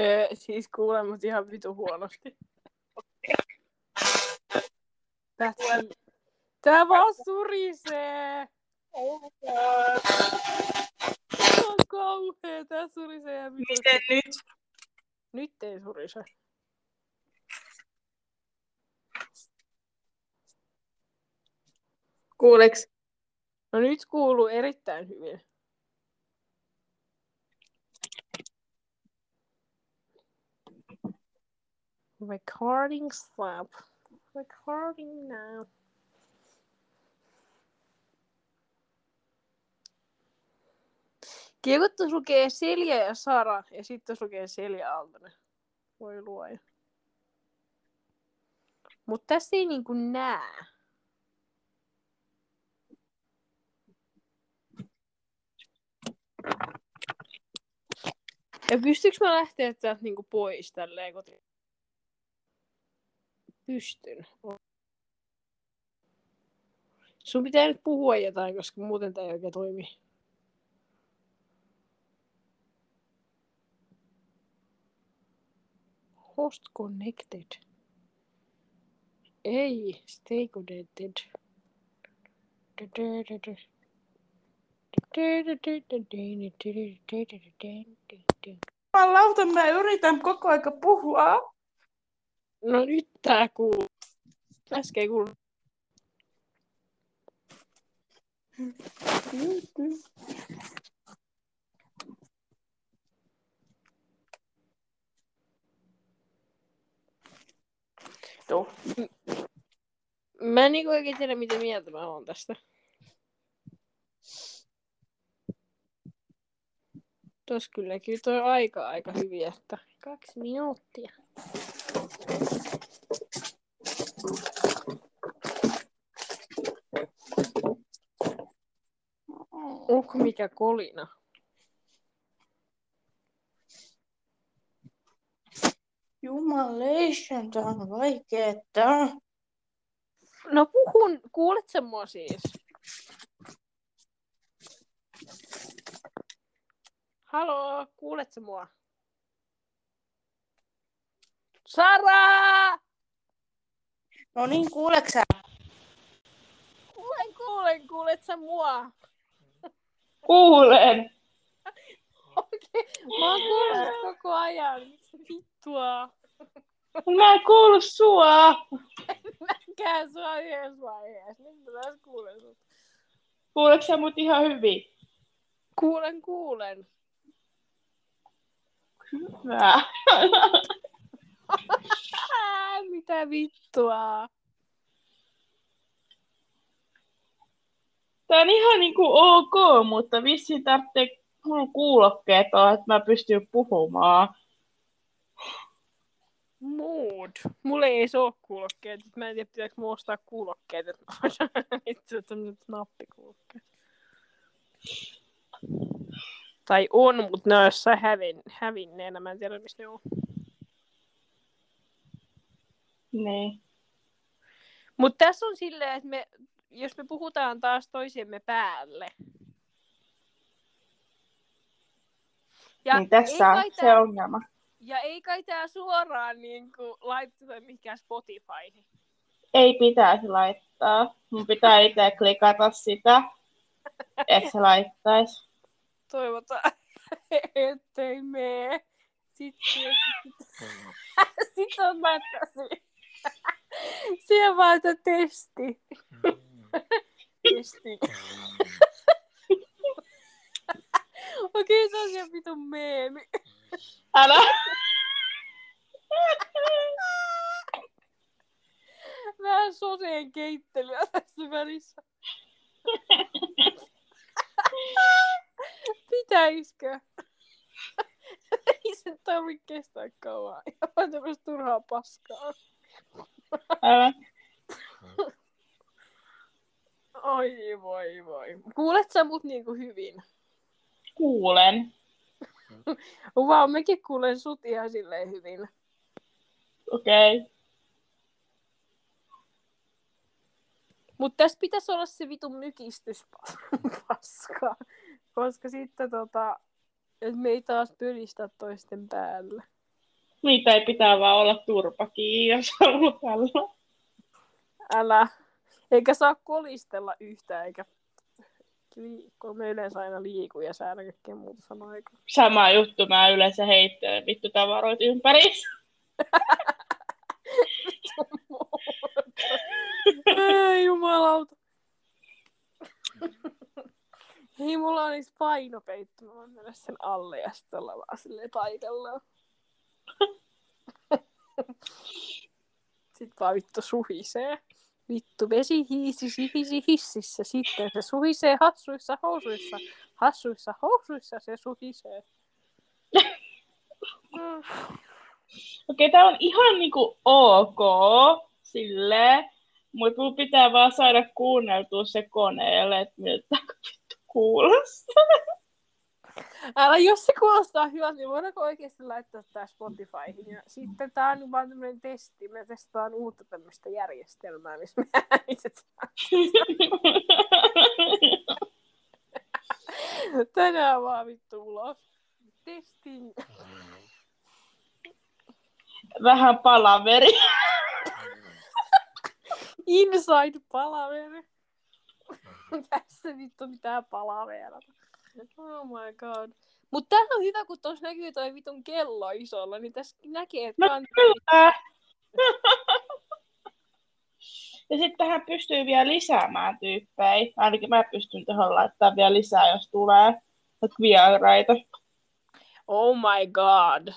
Öö, siis kuulen mut ihan vitu huonosti. That's... Tää vaan surisee! Tää on kauhea, tää surisee ihan vitu. Miten nyt? Nyt ei surise. Kuuleks? No nyt kuuluu erittäin hyvin. Recording stop. Recording now. Kun tuossa lukee ja Sara, ja sitten tuossa lukee Selja Aaltonen. Voi luoja. Mutta tässä ei niinku näe. Ja pystyykö mä lähteä täältä niinku pois tälleen kotiin? Pystyn. Sun pitää nyt puhua jotain, koska muuten tää ei oikein toimi. Host connected. Ei, stay connected. Jumalauta, mä yritän koko aika puhua. No nyt tää kuuluu. Äsken ei kuulu. Tuh. Mä en niinku oikein tiedä, mitä mieltä mä oon tästä. Tos kyllä kyllä toi aika aika hyvin, että kaksi minuuttia. Onko mikä kolina? Jumalation, tää on vaikeeta. No puhun, kuulet sä mua siis? Haloo, kuulet sä mua? Sara! No niin, kuuleksä? Kuulen, kuulen, kuulet sä mua? Kuulen. Okei, mä oon kuullut koko ajan. Mitä vittua? Mä en kuulu sua. Mäkään sua yhdessä vaiheessa. Nyt mä taas kuulen sut. Kuuleksä mut ihan hyvin? Kuulen, kuulen. Hyvä. Mitä vittua? Tää on ihan niinku ok, mutta vissi tarvitsee mun kuulokkeet olla, että mä pystyn puhumaan. Mood. Mulla ei edes oo kuulokkeet. Mä en tiedä, pitääkö mun ostaa kuulokkeet, että mä voin itse nappikuulokkeet. Tai on, mutta ne on jossain hävin, hävinneenä. Mä en tiedä, missä ne on. Niin. Mutta tässä on silleen, että me, jos me puhutaan taas toisiemme päälle. Ja niin tässä ei on kai se tää, ongelma. Ja ei kai tää suoraan niin laittaa mihinkään Spotifyhin. Ei pitäisi laittaa. Mun pitää itse klikata sitä, että se laittaisi. Toivotaan, ettei mene. Sitten, sitten on matkasi. Siihen vaan testi. testi. Okei, se on ihan vitun meemi. Älä! Vähän soseen keittelyä tässä välissä. Pitäiskö? Ei se tarvitse kestää kauan. Ihan tämmöistä turhaa paskaa. Älä. Oi voi voi. Kuulet sä mut niinku hyvin? Kuulen. Vau, wow, mäkin kuulen sut ihan silleen hyvin. Okei. Okay. Mutta tässä pitäisi olla se vitun mykistyspaska. Koska sitten tota, että me ei taas pyristä toisten päälle. Niitä ei pitää vaan olla turpa kiinni, jos haluaa. Älä. Eikä saa kolistella yhtään, eikä kun me yleensä aina liiku ja säädä kaikkea muuta samaan aikaan. Sama juttu, mä yleensä heittelen vittu tavaroita ympäri. Ei jumalauta. Hei, mulla on niistä painopeitto. Mä voin mennä sen alle ja sitten olla vaan silleen paikallaan. Vaan vittu suhisee. Vittu, vesi hiisi sihisi hississä. Sitten se suhisee hassuissa housuissa. Hassuissa housuissa se suhisee. Okei, okay, tää on ihan niinku ok silleen, mutta mun pitää vaan saada kuunneltua se koneelle, että miltä. Älä, jos se kuulostaa hyvältä, niin voidaanko oikeasti laittaa tää Spotifyhin? Ja sitten tää on vaan tämmönen testi. Me testaan uutta tämmöistä järjestelmää, missä me. Tänään vaan vittu ulos. Testing. Vähän palaveri. Inside palaveri. Tässä vittu mitään palaverata. Oh my god. Mut tää on hyvä, kun tuossa näkyy toi vitun kello isolla, niin tässä näkee, että... No kyllä. Ja sitten tähän pystyy vielä lisäämään tyyppejä. Ainakin mä pystyn tuohon laittamaan vielä lisää, jos tulee viagraita. Oh my god.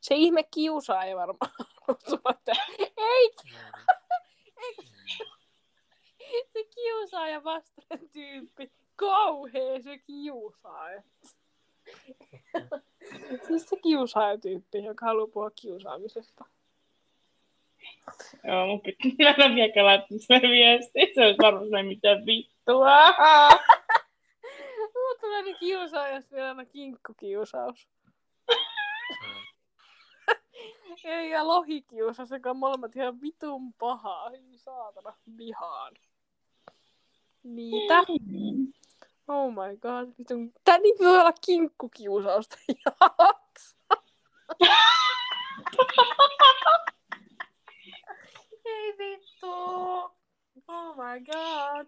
Se ihme kiusaaja varmaan. ei, se kiusaaja vastainen tyyppi. Kauhea se kiusaaja. siis se kiusaajatyyppi, joka haluaa puhua kiusaamisesta. Joo, mun pitää mennä vielä laittaa sen viesti. Se olisi varmaan mitä vittua. Mulla tulee niin kiusaajasta vielä aina kinkkukiusaus. Ei, ja lohikiusaus, joka on molemmat ihan vitun pahaa. Saatana, vihaan. Niitä. Oh my god. Tää niin voi olla kinkkukiusausta. Jaksa. Ei vittu. Oh my god.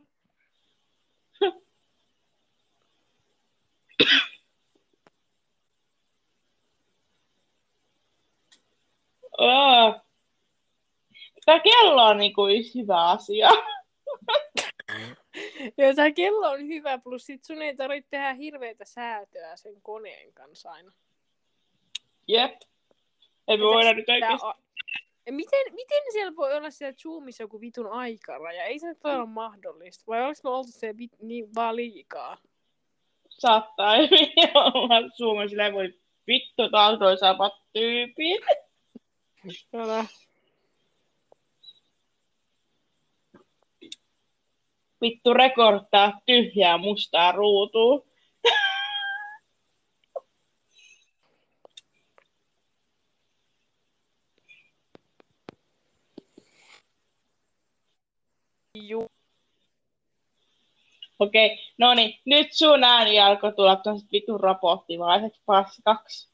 Tämä kello on niinku yksi hyvä asia. Joo, tää kello on hyvä, plus sit sun ei tarvitse tehdä hirveitä säätöä sen koneen kanssa aina. Jep. Ei me voida nyt on- Miten, miten siellä voi olla siellä Zoomissa joku vitun aikaraja? Ei se nyt voi olla mahdollista. Vai oliko me oltu se vit, niin vaan liikaa? Saattaa hyvin olla Suomen sillä voi vittu taas toi samat tyypit. Vittu rekorttaa tyhjää mustaa ruutua. Juu. Okei, no niin, nyt sun ääni alkoi tulla tuosta vitun robottivaiseksi paskaksi.